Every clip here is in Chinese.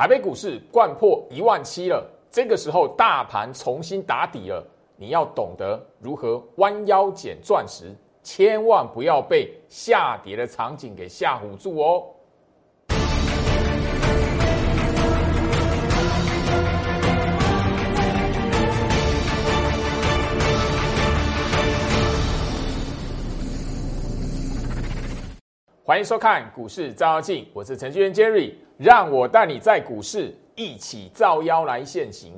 台北股市贯破一万七了，这个时候大盘重新打底了，你要懂得如何弯腰捡钻石，千万不要被下跌的场景给吓唬住哦。欢迎收看股市照妖镜，我是程序员 Jerry，让我带你在股市一起造妖来现行。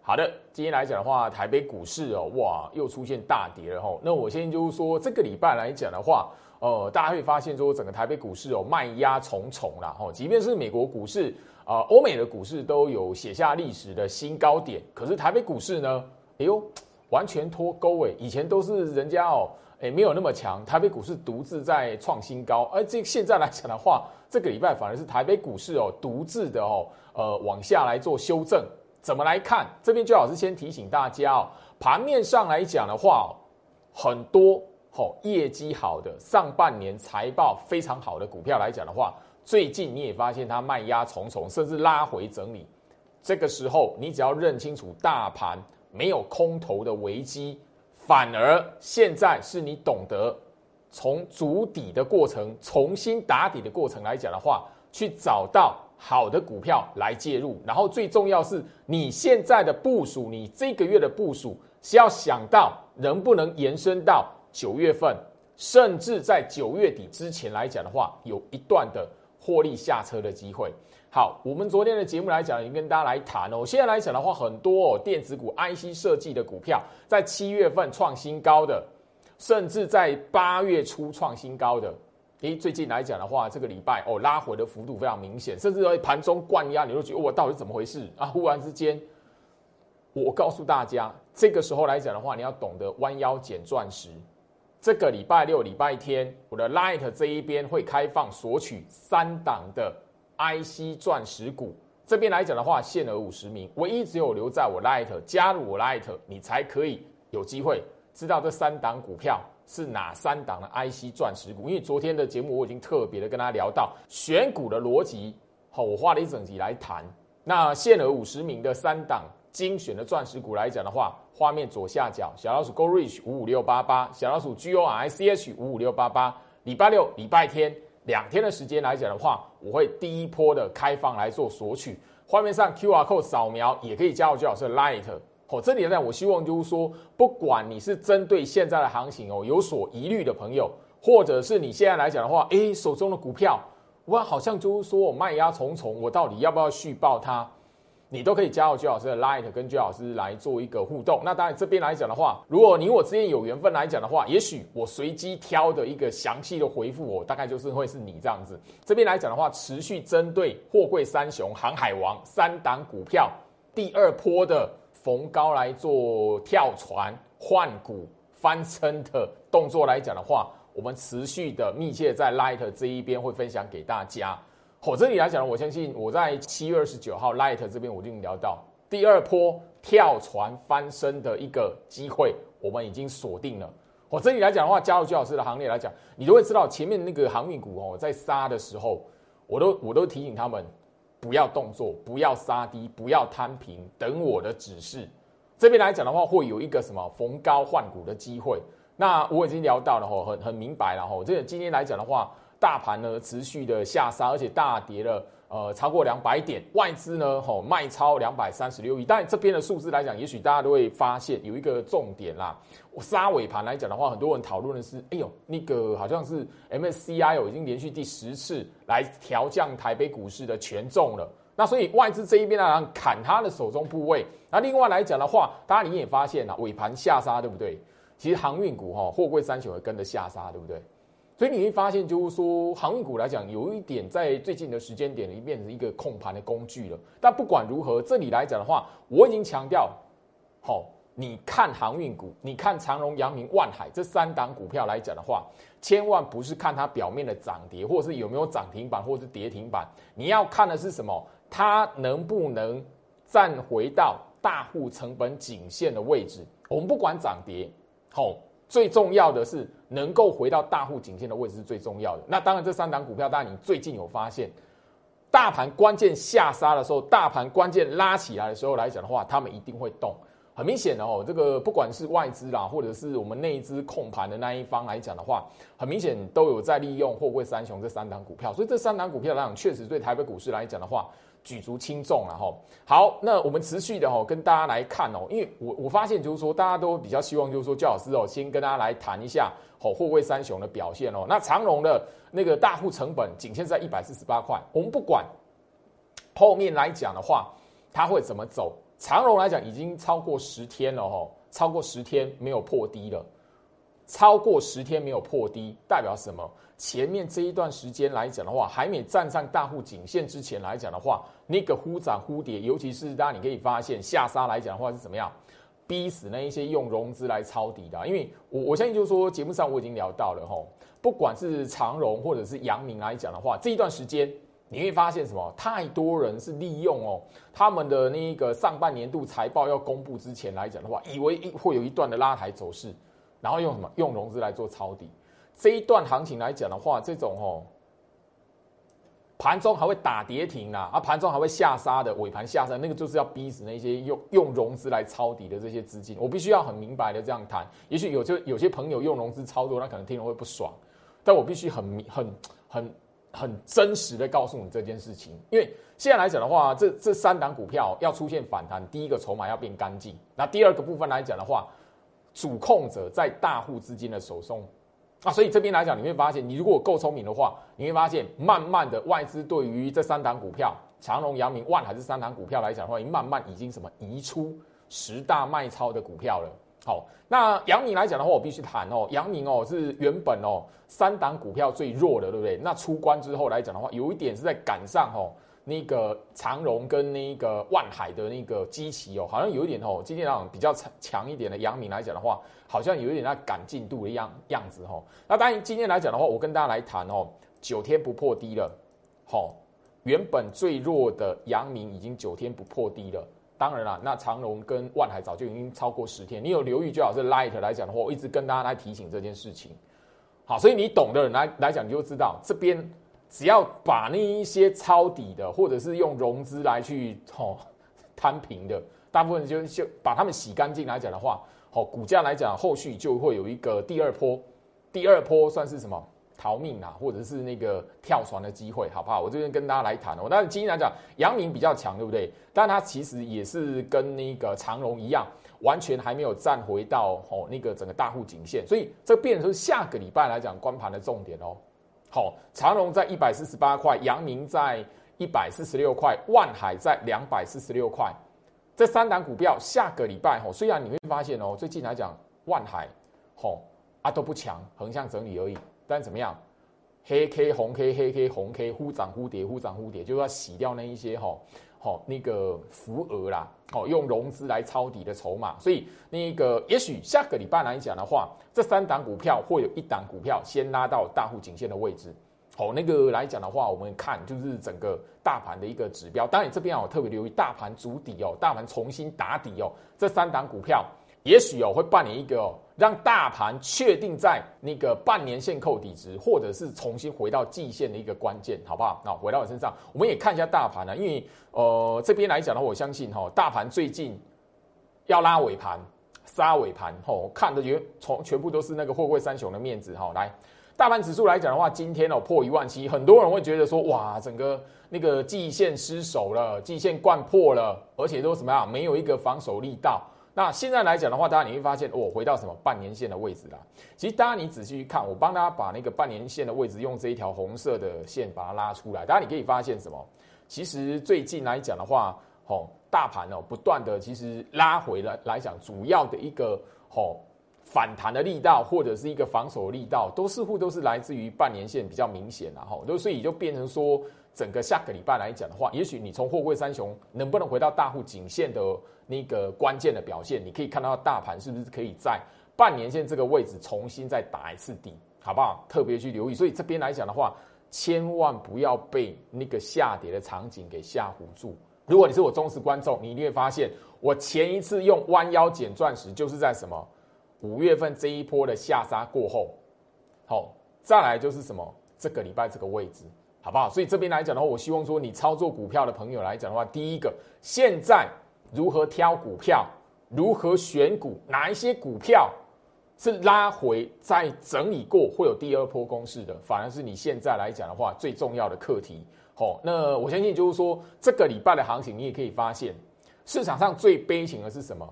好的，今天来讲的话，台北股市哦，哇，又出现大跌了哈。那我先就是说，这个礼拜来讲的话，呃，大家会发现说，整个台北股市哦，卖压重重啦哈。即便是美国股市啊，欧美的股市都有写下历史的新高点，可是台北股市呢，哎呦，完全脱钩哎，以前都是人家哦。哎，没有那么强。台北股市独自在创新高，而这现在来讲的话，这个礼拜反而是台北股市哦独自的哦，呃往下来做修正。怎么来看？这边最好是先提醒大家哦，盘面上来讲的话，很多好业绩好的上半年财报非常好的股票来讲的话，最近你也发现它卖压重重，甚至拉回整理。这个时候，你只要认清楚大盘没有空头的危机。反而现在是你懂得从筑底的过程、重新打底的过程来讲的话，去找到好的股票来介入。然后最重要是你现在的部署，你这个月的部署是要想到能不能延伸到九月份，甚至在九月底之前来讲的话，有一段的获利下车的机会。好，我们昨天的节目来讲，已经跟大家来谈哦。现在来讲的话，很多哦电子股、IC 设计的股票，在七月份创新高的，甚至在八月初创新高的。诶，最近来讲的话，这个礼拜哦拉回的幅度非常明显，甚至在盘中灌压，你都觉得我到底怎么回事啊？忽然之间，我告诉大家，这个时候来讲的话，你要懂得弯腰捡钻石。这个礼拜六、礼拜天，我的 Light 这一边会开放索取三档的。IC 钻石股这边来讲的话，限额五十名，唯一只有留在我 Light 加入我 Light，你才可以有机会知道这三档股票是哪三档的 IC 钻石股。因为昨天的节目我已经特别的跟大家聊到选股的逻辑，好，我花了一整集来谈。那限额五十名的三档精选的钻石股来讲的话，画面左下角小老鼠 Go Reach 五五六八八，小老鼠 G O R I C H 五五六八八，礼拜六、礼拜天。两天的时间来讲的话，我会第一波的开放来做索取。画面上 Q R code 扫描也可以加入最老师的 Light。哦，这里呢，我希望就是说，不管你是针对现在的行情哦有所疑虑的朋友，或者是你现在来讲的话，诶，手中的股票，哇，好像就是说我卖压重重，我到底要不要续报它？你都可以加入居老师的 Light，跟居老师来做一个互动。那当然这边来讲的话，如果你我之间有缘分来讲的话，也许我随机挑的一个详细的回复，我大概就是会是你这样子。这边来讲的话，持续针对货柜三雄、航海王三档股票第二波的逢高来做跳船换股翻身的动作来讲的话，我们持续的密切在 Light 这一边会分享给大家。我这里来讲，我相信我在七月二十九号 Light 这边我就聊到第二波跳船翻身的一个机会，我们已经锁定了。我这里来讲的话，加入居老师的行列来讲，你都会知道前面那个航运股哦，在杀的时候，我都我都提醒他们不要动作，不要杀低，不要摊平，等我的指示。这边来讲的话，会有一个什么逢高换股的机会。那我已经聊到了吼，很很明白了吼。这个今天来讲的话。大盘呢持续的下杀，而且大跌了，呃，超过两百点。外资呢，吼卖超两百三十六亿。但这边的数字来讲，也许大家都会发现有一个重点啦。我杀尾盘来讲的话，很多人讨论的是，哎呦，那个好像是 MSCI 已经连续第十次来调降台北股市的权重了。那所以外资这一边呢，砍他的手中部位。那另外来讲的话，大家你也发现了，尾盘下杀，对不对？其实航运股哈，货柜三雄会跟着下杀，对不对？所以你会发现，就是说，航运股来讲，有一点在最近的时间点里变成一个控盘的工具了。但不管如何，这里来讲的话，我已经强调，好，你看航运股，你看长荣、阳明、万海这三档股票来讲的话，千万不是看它表面的涨跌，或者是有没有涨停板，或者是跌停板，你要看的是什么？它能不能站回到大户成本颈线的位置？我们不管涨跌，好。最重要的是能够回到大户颈线的位置是最重要的。那当然，这三档股票，当然你最近有发现，大盘关键下杀的时候，大盘关键拉起来的时候来讲的话，他们一定会动。很明显的哦，这个不管是外资啦，或者是我们内资控盘的那一方来讲的话，很明显都有在利用货柜三雄这三档股票，所以这三档股票来讲，确实对台北股市来讲的话，举足轻重了哈。好，那我们持续的哈跟大家来看哦，因为我我发现就是说，大家都比较希望就是说，焦老师哦，先跟大家来谈一下哦货柜三雄的表现哦。那长荣的那个大户成本仅限在一百四十八块，我们不管后面来讲的话，它会怎么走。长荣来讲，已经超过十天了哈，超过十天没有破低了，超过十天没有破低，代表什么？前面这一段时间来讲的话，还没站上大户颈线之前来讲的话，那个忽涨忽跌，尤其是大家你可以发现下杀来讲的话是怎么样，逼死那一些用融资来抄底的。因为我我相信就是说节目上我已经聊到了哈，不管是长荣或者是阳明来讲的话，这一段时间。你会发现什么？太多人是利用哦，他们的那个上半年度财报要公布之前来讲的话，以为会有一段的拉抬走势，然后用什么用融资来做抄底。这一段行情来讲的话，这种哦，盘中还会打跌停啊，啊，盘中还会下杀的尾盘下杀，那个就是要逼死那些用用融资来抄底的这些资金。我必须要很明白的这样谈。也许有就有些朋友用融资操作，他可能听了会不爽，但我必须很很很。很真实的告诉你这件事情，因为现在来讲的话，这这三档股票要出现反弹，第一个筹码要变干净，那第二个部分来讲的话，主控者在大户资金的手中啊，所以这边来讲，你会发现，你如果够聪明的话，你会发现，慢慢的外资对于这三档股票，长隆、阳明、万海这三档股票来讲的话，慢慢已经什么移出十大卖超的股票了。好，那阳明来讲的话，我必须谈哦。阳明哦是原本哦三档股票最弱的，对不对？那出关之后来讲的话，有一点是在赶上哦那个长荣跟那个万海的那个基期哦，好像有一点哦，今天来讲比较强强一点的阳明来讲的话，好像有一点在赶进度的样样子哦。那当然今天来讲的话，我跟大家来谈哦，九天不破低了，好，原本最弱的阳明已经九天不破低了。当然了，那长荣跟万海早就已经超过十天，你有留意就好。是 light 来讲的话，我一直跟大家来提醒这件事情。好，所以你懂的人来来讲，你就知道这边只要把那一些抄底的，或者是用融资来去哦摊平的，大部分就就把他们洗干净来讲的话，好，股价来讲后续就会有一个第二波，第二波算是什么？逃命啊，或者是那个跳船的机会，好不好？我这边跟大家来谈哦。但是今天来讲，阳明比较强，对不对？但它其实也是跟那个长荣一样，完全还没有站回到哦那个整个大户颈线，所以这变成下个礼拜来讲关盘的重点哦。好，长隆在一百四十八块，阳明在一百四十六块，万海在两百四十六块，这三档股票下个礼拜哦，虽然你会发现哦，最近来讲万海吼啊都不强，横向整理而已。但怎么样？黑 K 红 K 黑 K 红 K 忽涨忽跌忽涨忽跌，就要洗掉那一些吼好那个浮额啦，好用融资来抄底的筹码。所以那个也许下个礼拜来讲的话，这三档股票会有一档股票先拉到大户颈线的位置。好，那个来讲的话，我们看就是整个大盘的一个指标。当然这边我特别留意大盘主底哦，大盘重新打底哦，这三档股票。也许哦，会扮演一个哦，让大盘确定在那个半年线扣底值，或者是重新回到季线的一个关键，好不好？那回到我身上，我们也看一下大盘呢，因为呃这边来讲的话，我相信哈，大盘最近要拉尾盘、杀尾盘，吼，看的全从全部都是那个货柜三雄的面子哈。来，大盘指数来讲的话，今天哦破一万七，很多人会觉得说，哇，整个那个季线失守了，季线灌破了，而且都什么样，没有一个防守力道。那现在来讲的话，大家你会发现，我回到什么半年线的位置啦。其实，大家你仔细去看，我帮大家把那个半年线的位置用这一条红色的线把它拉出来。大家你可以发现什么？其实最近来讲的话，吼，大盘哦不断的其实拉回了来讲，主要的一个吼反弹的力道或者是一个防守力道，都似乎都是来自于半年线比较明显然后，都所以就变成说。整个下个礼拜来讲的话，也许你从货柜三雄能不能回到大户颈线的那个关键的表现，你可以看到大盘是不是可以在半年线这个位置重新再打一次底，好不好？特别去留意。所以这边来讲的话，千万不要被那个下跌的场景给吓唬住。如果你是我忠实观众，你一定会发现，我前一次用弯腰捡钻石就是在什么五月份这一波的下杀过后，好，再来就是什么这个礼拜这个位置。好不好？所以这边来讲的话，我希望说你操作股票的朋友来讲的话，第一个，现在如何挑股票，如何选股，哪一些股票是拉回再整理过会有第二波攻势的，反而是你现在来讲的话最重要的课题。好，那我相信就是说，这个礼拜的行情，你也可以发现，市场上最悲情的是什么？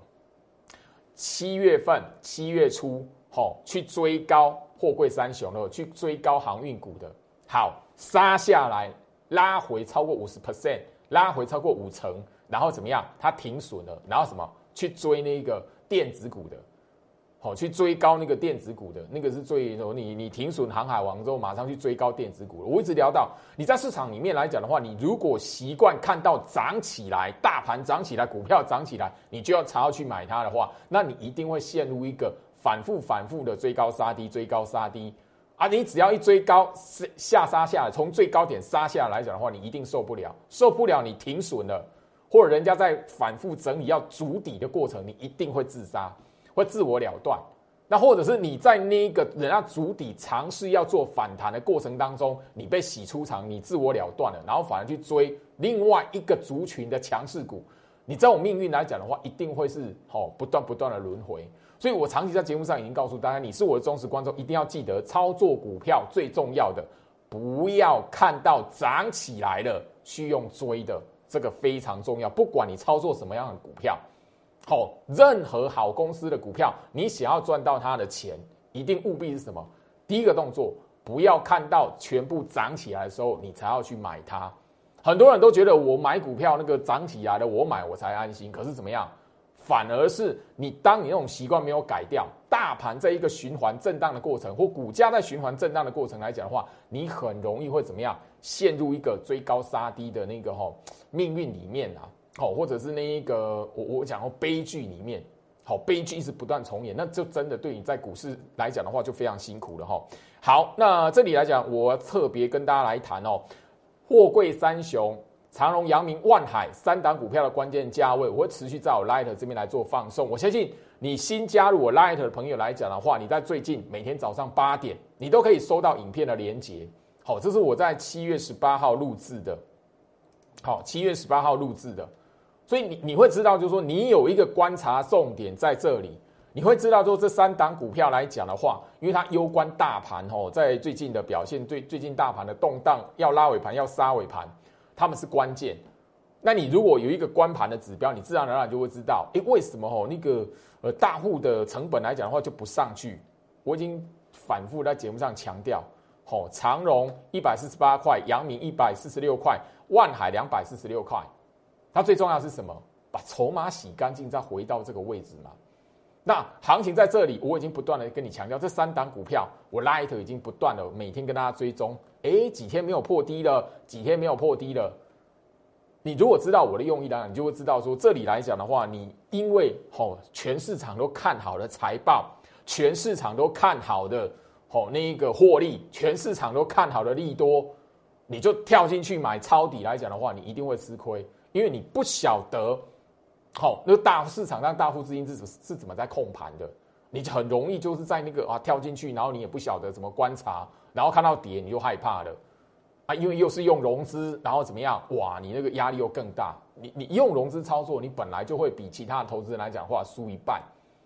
七月份、七月初，好去追高货柜三雄的，去追高航运股的，好杀下来，拉回超过五十 percent，拉回超过五成，然后怎么样？它停损了，然后什么？去追那个电子股的。好，去追高那个电子股的那个是最你你停损航海王之后，马上去追高电子股了。我一直聊到你在市场里面来讲的话，你如果习惯看到涨起来，大盘涨起来，股票涨起来，你就要朝要去买它的话，那你一定会陷入一个反复反复的追高杀低，追高杀低啊！你只要一追高下杀下来，从最高点杀下来讲的话，你一定受不了，受不了你停损了，或者人家在反复整理要筑底的过程，你一定会自杀。会自我了断，那或者是你在那个人家主底尝试要做反弹的过程当中，你被洗出场，你自我了断了，然后反而去追另外一个族群的强势股，你这种命运来讲的话，一定会是哦不断不断的轮回。所以我长期在节目上已经告诉大家，你是我的忠实观众，一定要记得操作股票最重要的，不要看到涨起来了去用追的，这个非常重要。不管你操作什么样的股票。好，任何好公司的股票，你想要赚到它的钱，一定务必是什么？第一个动作，不要看到全部涨起来的时候，你才要去买它。很多人都觉得我买股票那个涨起来的，我买我才安心。可是怎么样？反而是你当你那种习惯没有改掉，大盘在一个循环震荡的过程，或股价在循环震荡的过程来讲的话，你很容易会怎么样？陷入一个追高杀低的那个哈命运里面啊。好，或者是那一个我我讲过悲剧里面，好悲剧一直不断重演，那就真的对你在股市来讲的话就非常辛苦了哈。好，那这里来讲，我特别跟大家来谈哦，货柜三雄长荣、阳明、万海三档股票的关键价位，我会持续在我 Light 这边来做放送。我相信你新加入我 Light 的朋友来讲的话，你在最近每天早上八点，你都可以收到影片的连接。好，这是我在七月十八号录制的，好，七月十八号录制的。所以你你会知道，就是说你有一个观察重点在这里，你会知道说这三档股票来讲的话，因为它攸关大盘哦，在最近的表现，最最近大盘的动荡，要拉尾盘要杀尾盘，他们是关键。那你如果有一个关盘的指标，你自然而然就会知道，诶，为什么哦那个呃大户的成本来讲的话就不上去？我已经反复在节目上强调，哦，长荣一百四十八块，阳明一百四十六块，万海两百四十六块。它最重要是什么？把筹码洗干净，再回到这个位置嘛。那行情在这里，我已经不断的跟你强调，这三档股票，我 Light 已经不断的每天跟大家追踪。哎，几天没有破低了，几天没有破低了。你如果知道我的用意呢，你就会知道说，这里来讲的话，你因为吼全市场都看好的财报，全市场都看好的吼那一个获利，全市场都看好的利多，你就跳进去买抄底来讲的话，你一定会吃亏。因为你不晓得，好，那大市场上大户资金是怎是怎么在控盘的，你就很容易就是在那个啊跳进去，然后你也不晓得怎么观察，然后看到跌你就害怕了，啊，因为又是用融资，然后怎么样，哇，你那个压力又更大，你你用融资操作，你本来就会比其他投资人来讲话输一半，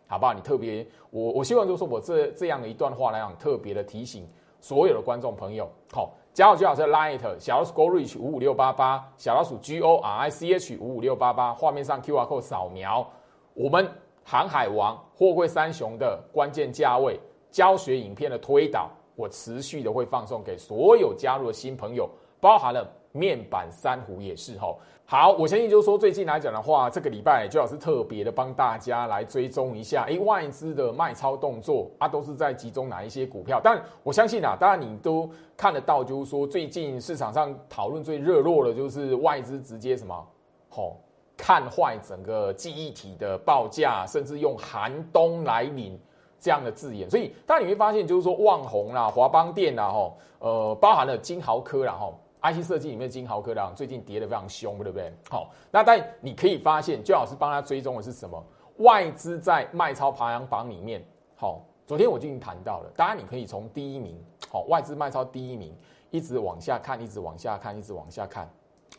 好不好？你特别，我我希望就是我这这样的一段话来讲，特别的提醒所有的观众朋友，好。加好最好是 Light 小老鼠 Go Reach 五五六八八小老鼠 G O R I C H 五五六八八画面上 Q R code 扫描。我们航海王货柜三雄的关键价位教学影片的推导，我持续的会放送给所有加入的新朋友，包含了面板珊瑚也是吼。好，我相信就是说，最近来讲的话，这个礼拜最好是特别的帮大家来追踪一下，哎，外资的卖超动作啊，都是在集中哪一些股票？但我相信啊，当然你都看得到，就是说最近市场上讨论最热络的，就是外资直接什么，吼，看坏整个记忆体的报价，甚至用寒冬来临这样的字眼。所以，当然你会发现，就是说旺宏啦、华邦电啦，吼，呃，包含了金豪科啦，吼。IC 设计里面金豪科的最近跌得非常凶，对不对？好，那但你可以发现，最好是帮他追踪的是什么？外资在卖超排行榜里面，好，昨天我就已经谈到了。当然，你可以从第一名，好，外资卖超第一名，一直往下看，一直往下看，一直往下看，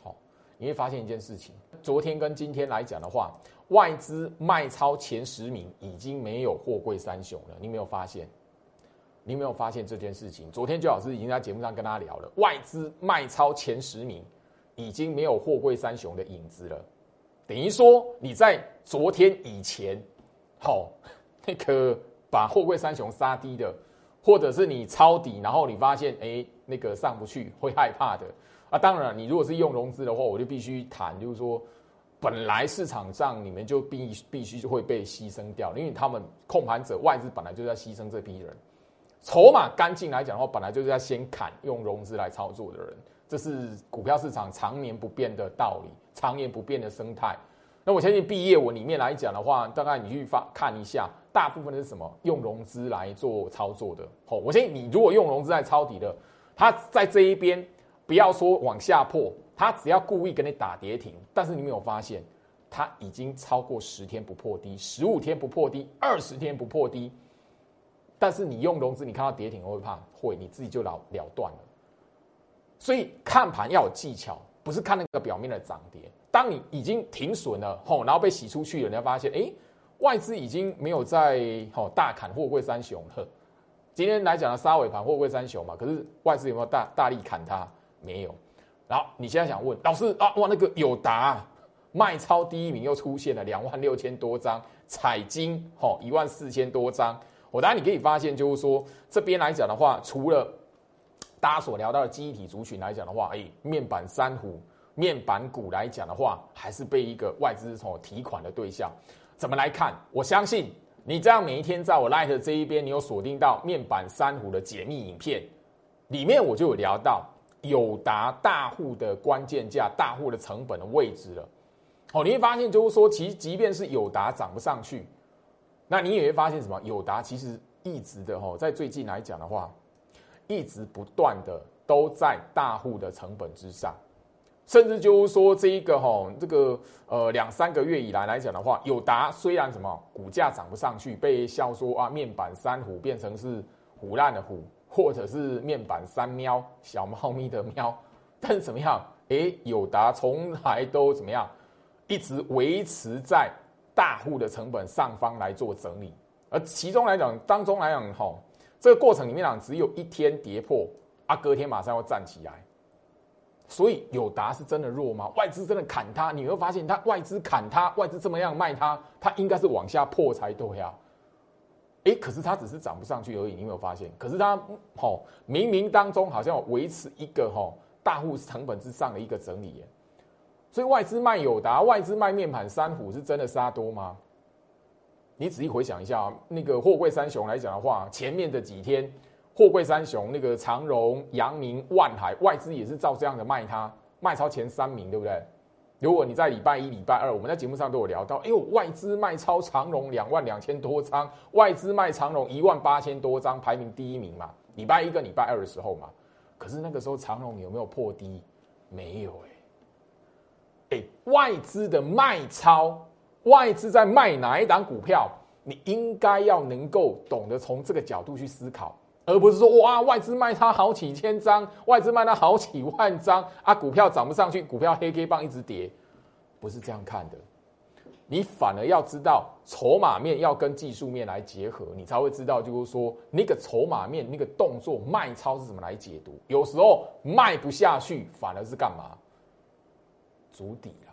好，你会发现一件事情：昨天跟今天来讲的话，外资卖超前十名已经没有货柜三雄了。你没有发现？你没有发现这件事情？昨天周老师已经在节目上跟大家聊了，外资卖超前十名已经没有货柜三雄的影子了。等于说你在昨天以前，好，那个把货柜三雄杀低的。或者是你抄底，然后你发现哎，那个上不去，会害怕的啊。当然，你如果是用融资的话，我就必须谈，就是说，本来市场上你们就必必须就会被牺牲掉，因为他们控盘者外资本来就在牺牲这批人，筹码干净来讲的话，本来就是要先砍用融资来操作的人，这是股票市场常年不变的道理，常年不变的生态。那我相信毕业文里面来讲的话，大概你去发看一下。大部分的是什么？用融资来做操作的。好，我相信你如果用融资来抄底的，他在这一边不要说往下破，他只要故意给你打跌停，但是你没有发现，他已经超过十天不破低，十五天不破低，二十天不破低，但是你用融资，你看到跌停会怕？会，你自己就了了断了。所以看盘要有技巧，不是看那个表面的涨跌。当你已经停损了，吼，然后被洗出去了，你要发现，哎。外资已经没有在吼大砍货柜三雄了。今天来讲的杀尾盘货柜三雄嘛，可是外资有没有大大力砍它？没有。然后你现在想问老师啊，哇那个友达卖超第一名又出现了两万六千多张，彩金吼一万四千多张。我当然你可以发现就是说这边来讲的话，除了大家所聊到的记忆体族群来讲的话，哎面板三虎面板股来讲的话，还是被一个外资所提款的对象。怎么来看？我相信你这样每一天在我 Light 这一边，你有锁定到面板三虎的解密影片，里面我就有聊到友达大户的关键价、大户的成本的位置了。哦，你会发现就是说，其即便是友达涨不上去，那你也会发现什么？友达其实一直的哈，在最近来讲的话，一直不断的都在大户的成本之上。甚至就是说，这一个哈，这个呃两三个月以来来讲的话，友达虽然什么股价涨不上去，被笑说啊面板三虎变成是虎烂的虎，或者是面板三喵小猫咪的喵，但是怎么样？哎，友达从来都怎么样，一直维持在大户的成本上方来做整理，而其中来讲当中来讲哈，这个过程里面讲只有一天跌破，啊隔天马上要站起来。所以友达是真的弱吗？外资真的砍它？你会发现，它外资砍它，外资这么样卖它，它应该是往下破才对啊。哎，可是它只是涨不上去而已，你有没有发现？可是它，吼，冥冥当中好像维持一个吼大户成本之上的一个整理耶。所以外资卖友达，外资卖面板三虎是真的杀多吗？你仔细回想一下，那个货柜三雄来讲的话，前面的几天。货柜三雄那个长荣、阳明、万海，外资也是照这样的卖它，卖超前三名，对不对？如果你在礼拜一、礼拜二，我们在节目上都有聊到，哎呦，外资卖超长荣两万两千多张，外资卖长荣一万八千多张，排名第一名嘛。礼拜一跟礼拜二的时候嘛，可是那个时候长荣有没有破低？没有哎，哎，外资的卖超，外资在卖哪一档股票？你应该要能够懂得从这个角度去思考。而不是说哇，外资卖它好几千张，外资卖它好几万张啊，股票涨不上去，股票黑 K 棒一直跌，不是这样看的。你反而要知道筹码面要跟技术面来结合，你才会知道，就是说那个筹码面那个动作卖超是怎么来解读。有时候卖不下去，反而是干嘛？足底了，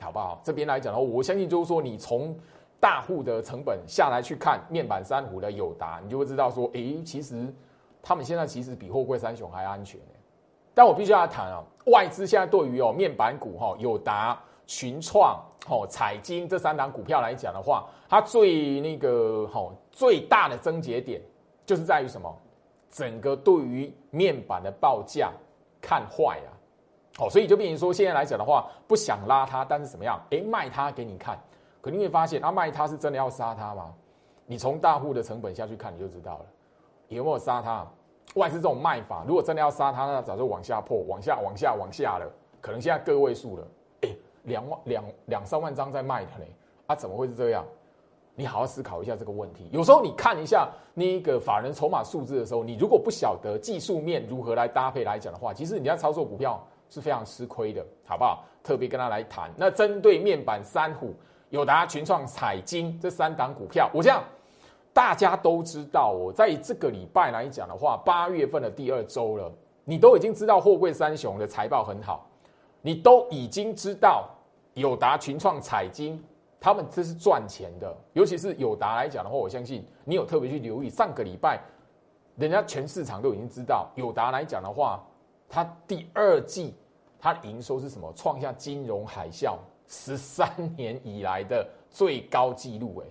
好不好？这边来讲的话，我相信就是说你从。大户的成本下来去看面板三虎的友达，你就会知道说，诶，其实他们现在其实比货柜三雄还安全。但我必须要谈啊，外资现在对于哦面板股哈友达、群创、哦彩金这三档股票来讲的话，它最那个哈最大的症结点就是在于什么？整个对于面板的报价看坏啊，哦，所以就变成说现在来讲的话，不想拉它，但是怎么样？诶，卖它给你看。可你会发现，他卖他是真的要杀他吗？你从大户的成本下去看，你就知道了，有没有杀他？外资这种卖法，如果真的要杀他，那早就往下破，往下、往下、往下了。可能现在个位数了，哎，两万、两两三万张在卖的嘞，啊，怎么会是这样？你好好思考一下这个问题。有时候你看一下那个法人筹码数字的时候，你如果不晓得技术面如何来搭配来讲的话，其实你要操作股票是非常吃亏的，好不好？特别跟他来谈。那针对面板三虎、友达、群创、彩金这三档股票，我这样大家都知道哦，在这个礼拜来讲的话，八月份的第二周了，你都已经知道货柜三雄的财报很好，你都已经知道友达、群创、彩金。他们这是赚钱的，尤其是友达来讲的话，我相信你有特别去留意。上个礼拜，人家全市场都已经知道，友达来讲的话，它第二季它营收是什么？创下金融海啸十三年以来的最高纪录。哎，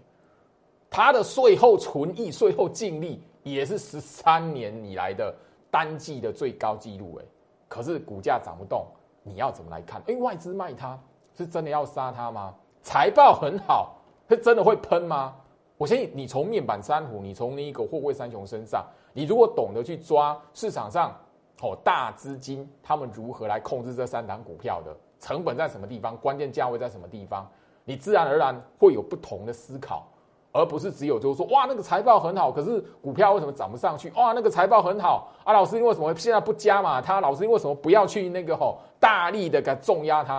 它的税后存益、税后净利也是十三年以来的单季的最高纪录。哎，可是股价涨不动，你要怎么来看？因为外资卖它，是真的要杀它吗？财报很好，是真的会喷吗？我相信你从面板三虎，你从那个货柜三雄身上，你如果懂得去抓市场上哦大资金他们如何来控制这三档股票的成本在什么地方，关键价位在什么地方，你自然而然会有不同的思考，而不是只有就是说哇那个财报很好，可是股票为什么涨不上去？哇那个财报很好啊，老师因为什么现在不加嘛？他老师因为什么不要去那个吼大力的给重压他？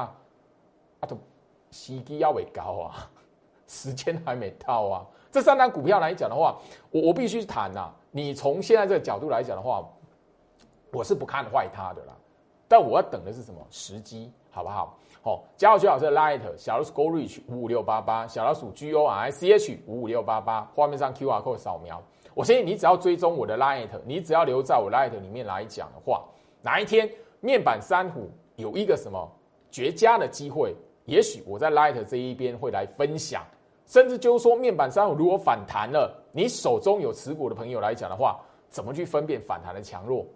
啊都。时机要尾高啊，时间还没到啊。这三单股票来讲的话，我我必须谈呐。你从现在这个角度来讲的话，我是不看坏它的啦。但我要等的是什么时机，好不好？哦，加入徐老师的 Light 小老鼠 Go Reach 五五六八八，小老鼠 G O R I C H 五五六八八，画面上 Q R code 扫描。我相信你只要追踪我的 Light，你只要留在我 Light 里面来讲的话，哪一天面板三虎有一个什么绝佳的机会？也许我在 Light 这一边会来分享，甚至就是说面板三虎如果反弹了，你手中有持股的朋友来讲的话，怎么去分辨反弹的强弱？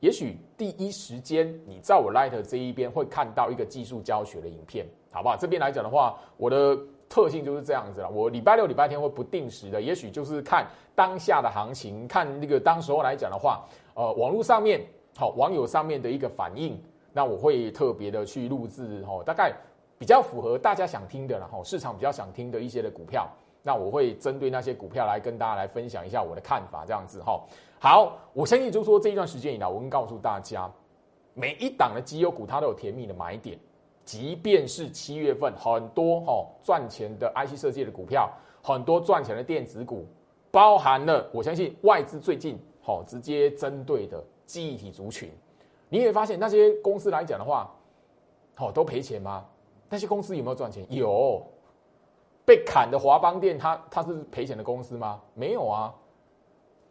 也许第一时间你在我 Light 这一边会看到一个技术教学的影片，好不好？这边来讲的话，我的特性就是这样子了。我礼拜六、礼拜天会不定时的，也许就是看当下的行情，看那个当时候来讲的话，呃，网络上面好网友上面的一个反应，那我会特别的去录制哦，大概。比较符合大家想听的，然后市场比较想听的一些的股票，那我会针对那些股票来跟大家来分享一下我的看法，这样子哈。好，我相信就是说这一段时间以来，我会告诉大家，每一档的绩优股它都有甜蜜的买点，即便是七月份很多哈赚钱的 IC 设计的股票，很多赚钱的电子股，包含了我相信外资最近好直接针对的记忆体族群，你也发现那些公司来讲的话，好都赔钱吗？那些公司有没有赚钱？有，被砍的华邦电，它它是赔钱的公司吗？没有啊。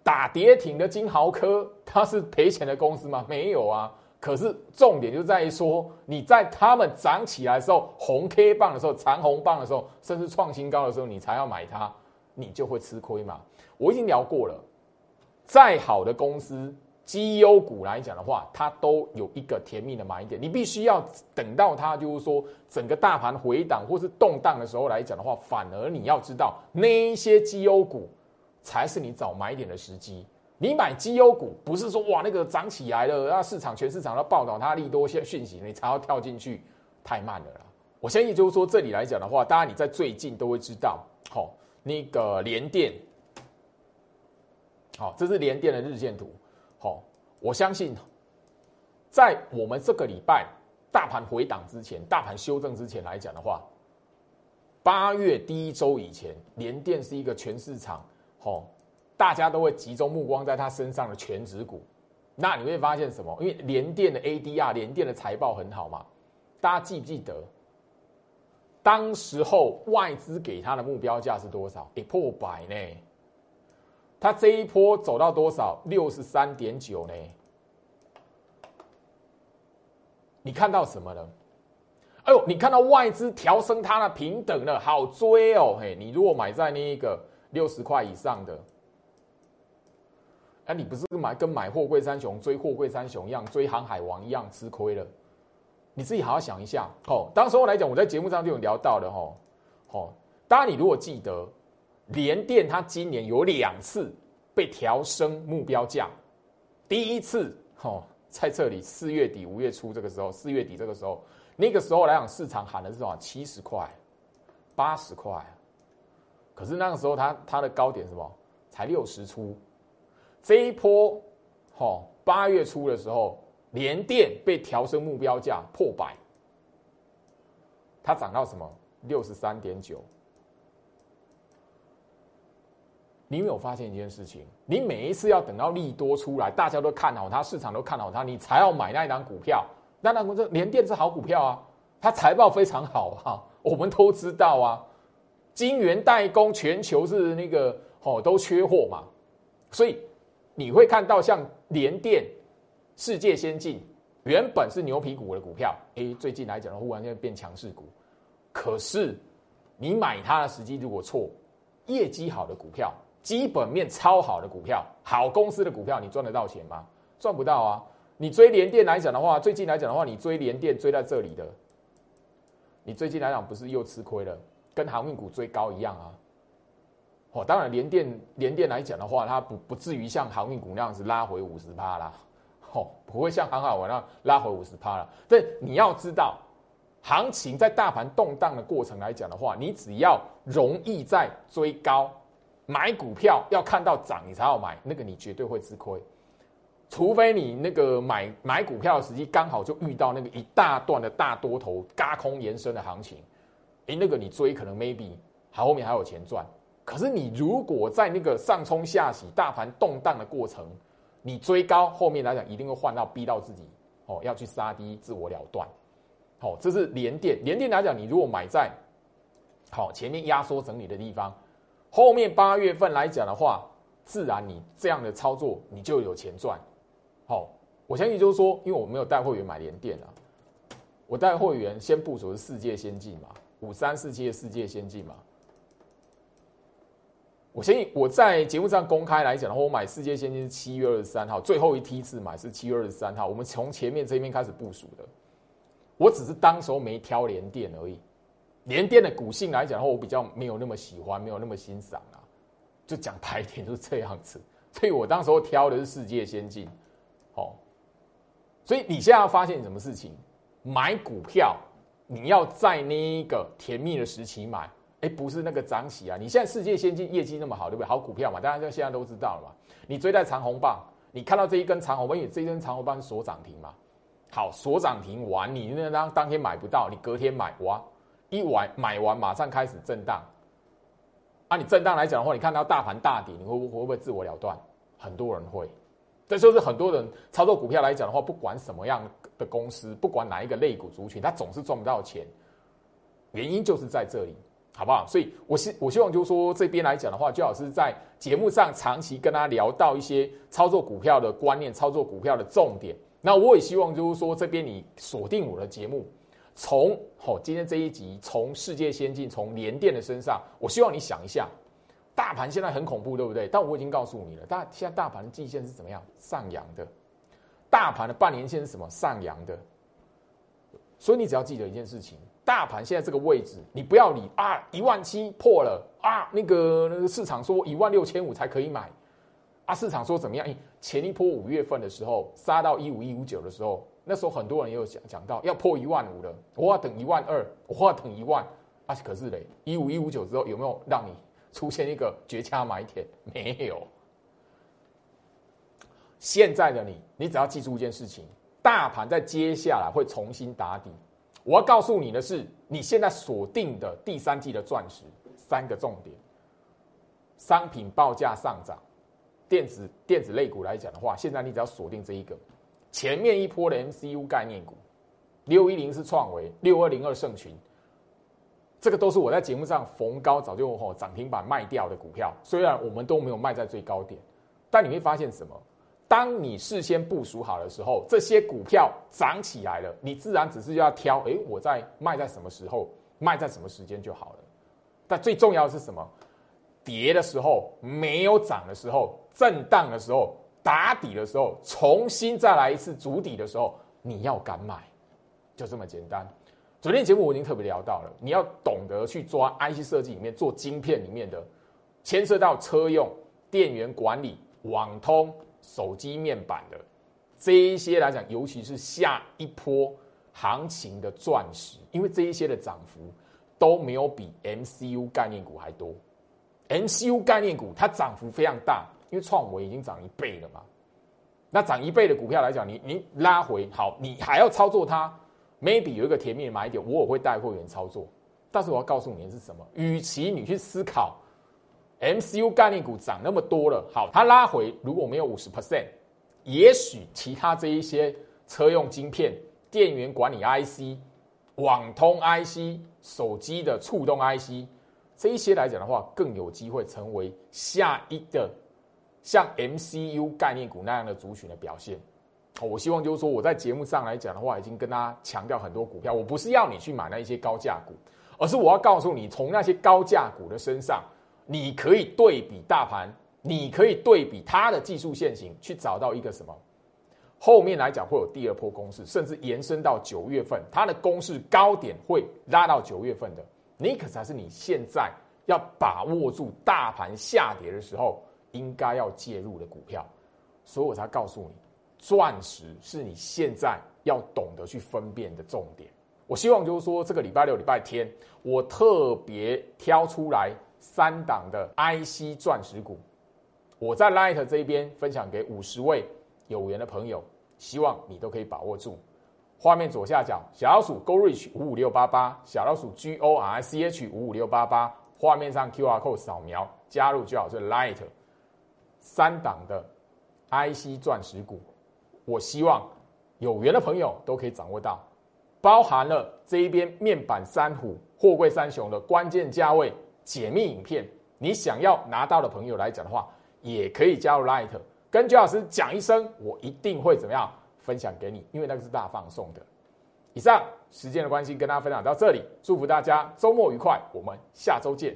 打跌停的金豪科，它是赔钱的公司吗？没有啊。可是重点就在于说，你在他们涨起来的时候，红 K 棒的时候，长红棒的时候，甚至创新高的时候，你才要买它，你就会吃亏嘛。我已经聊过了，再好的公司。绩优股来讲的话，它都有一个甜蜜的买点。你必须要等到它就是说整个大盘回档或是动荡的时候来讲的话，反而你要知道那一些绩优股才是你找买点的时机。你买绩优股不是说哇那个涨起来了，那市场全市场都报道它利多些讯息，你才要跳进去，太慢了啦。我相信就是说这里来讲的话，当然你在最近都会知道，好那个连电，好这是连电的日线图。好，我相信，在我们这个礼拜大盘回档之前，大盘修正之前来讲的话，八月第一周以前，联电是一个全市场，好，大家都会集中目光在它身上的全值股。那你会发现什么？因为联电的 ADR，联电的财报很好嘛，大家记不记得？当时候外资给它的目标价是多少？一破百呢？它这一波走到多少？六十三点九呢？你看到什么了？哎呦，你看到外资调升它的平等了，好追哦！嘿，你如果买在那一个六十块以上的，哎，你不是买跟买货柜三雄追货柜三雄一样，追航海王一样吃亏了？你自己好好想一下。哦，当时候来讲，我在节目上就有聊到的哦。哦，当然你如果记得。联电它今年有两次被调升目标价，第一次哦在这里四月底五月初这个时候，四月底这个时候，那个时候来讲市场喊的是什么？七十块、八十块，可是那个时候它它的高点什么才六十出，这一波，哦，八月初的时候，连电被调升目标价破百，它涨到什么六十三点九。你有没有发现一件事情？你每一次要等到利多出来，大家都看好它，市场都看好它，你才要买那一档股票。那那这联电是好股票啊，它财报非常好啊，我们都知道啊。晶圆代工全球是那个哦都缺货嘛，所以你会看到像联电、世界先进原本是牛皮股的股票，哎，最近来讲的忽然间变强势股。可是你买它的时机如果错，业绩好的股票。基本面超好的股票，好公司的股票，你赚得到钱吗？赚不到啊！你追联电来讲的话，最近来讲的话，你追联电追在这里的，你最近来讲不是又吃亏了？跟航运股追高一样啊！哦，当然联电联电来讲的话，它不不至于像航运股那样子拉回五十趴啦，哦，不会像航海王那样拉回五十趴了。但你要知道，行情在大盘动荡的过程来讲的话，你只要容易在追高。买股票要看到涨你才要买，那个你绝对会吃亏，除非你那个买买股票的时机刚好就遇到那个一大段的大多头嘎空延伸的行情，诶，那个你追可能 maybe 还后面还有钱赚。可是你如果在那个上冲下洗、大盘动荡的过程，你追高后面来讲一定会换到逼到自己哦要去杀低自我了断。好，这是连电，连电来讲，你如果买在好前面压缩整理的地方。后面八月份来讲的话，自然你这样的操作你就有钱赚。好，我相信就是说，因为我没有带会员买联电啊，我带会员先部署是世界先进嘛，五三四七的世界先进嘛。我相信我在节目上公开来讲的话，我买世界先进是七月二十三号，最后一梯次买是七月二十三号。我们从前面这一边开始部署的，我只是当时候没挑联电而已。联电的股性来讲的话，我比较没有那么喜欢，没有那么欣赏啊。就讲白一点就是这样子，所以我当时候挑的是世界先进，哦。所以你现在要发现什么事情？买股票你要在那个甜蜜的时期买，哎，不是那个涨起啊。你现在世界先进业绩那么好，对不对？好股票嘛，大家就现在都知道了嘛。你追在长虹棒，你看到这一根长红棒，因为这一根长虹棒是锁涨停嘛。好，锁涨停完，你那当当天买不到，你隔天买哇。一完买完，马上开始震荡。啊，你震荡来讲的话，你看到大盘大跌，你会会不会自我了断？很多人会。这就是很多人操作股票来讲的话，不管什么样的公司，不管哪一个类股族群，他总是赚不到钱。原因就是在这里，好不好？所以，我希我希望就是说，这边来讲的话，最好是在节目上长期跟他聊到一些操作股票的观念、操作股票的重点。那我也希望就是说，这边你锁定我的节目。从好，今天这一集从世界先进，从联电的身上，我希望你想一下，大盘现在很恐怖，对不对？但我已经告诉你了，大现在大盘的季线是怎么样？上扬的，大盘的半年线是什么？上扬的。所以你只要记得一件事情，大盘现在这个位置，你不要理啊，一万七破了啊，那个那个市场说一万六千五才可以买，啊，市场说怎么样？哎，前一波五月份的时候杀到一五一五九的时候。那时候很多人也有讲讲到要破一万五了，我要等一万二，我要等一万，啊，可是嘞，一五一五九之后有没有让你出现一个绝佳买点？没有。现在的你，你只要记住一件事情：大盘在接下来会重新打底。我要告诉你的是，你现在锁定的第三季的钻石三个重点：商品报价上涨，电子电子类股来讲的话，现在你只要锁定这一个。前面一波的 MCU 概念股，六一零是创维，六二零二盛群，这个都是我在节目上逢高早就吼涨停板卖掉的股票。虽然我们都没有卖在最高点，但你会发现什么？当你事先部署好的时候，这些股票涨起来了，你自然只是要挑，哎，我在卖在什么时候，卖在什么时间就好了。但最重要的是什么？跌的时候，没有涨的时候，震荡的时候。打底的时候，重新再来一次筑底的时候，你要敢买，就这么简单。昨天节目我已经特别聊到了，你要懂得去抓 IC 设计里面做晶片里面的，牵涉到车用电源管理、网通、手机面板的这一些来讲，尤其是下一波行情的钻石，因为这一些的涨幅都没有比 MCU 概念股还多。MCU 概念股它涨幅非常大，因为创维已经涨一倍了嘛。那涨一倍的股票来讲，你你拉回好，你还要操作它，maybe 有一个甜蜜的买点，我也会带会员操作。但是我要告诉你的是什么？与其你去思考 MCU 概念股涨那么多了，好，它拉回如果没有五十 percent，也许其他这一些车用晶片、电源管理 IC、网通 IC、手机的触动 IC 这一些来讲的话，更有机会成为下一个。像 MCU 概念股那样的族群的表现，我希望就是说我在节目上来讲的话，已经跟大家强调很多股票，我不是要你去买那一些高价股，而是我要告诉你，从那些高价股的身上，你可以对比大盘，你可以对比它的技术线型，去找到一个什么？后面来讲会有第二波攻势，甚至延伸到九月份，它的攻势高点会拉到九月份的，你可才是你现在要把握住大盘下跌的时候。应该要介入的股票，所以我才告诉你，钻石是你现在要懂得去分辨的重点。我希望就是说，这个礼拜六、礼拜天，我特别挑出来三档的 IC 钻石股，我在 Light 这边分享给五十位有缘的朋友，希望你都可以把握住。画面左下角小老鼠 Go Reach 五五六八八，小老鼠 G O R C H 五五六八八，画面上 QR code 扫描加入就好，是 Light。三档的 IC 钻石股，我希望有缘的朋友都可以掌握到，包含了这一边面板三虎、货柜三雄的关键价位解密影片。你想要拿到的朋友来讲的话，也可以加入 Light，跟周老师讲一声，我一定会怎么样分享给你，因为那个是大放送的。以上时间的关系，跟大家分享到这里，祝福大家周末愉快，我们下周见。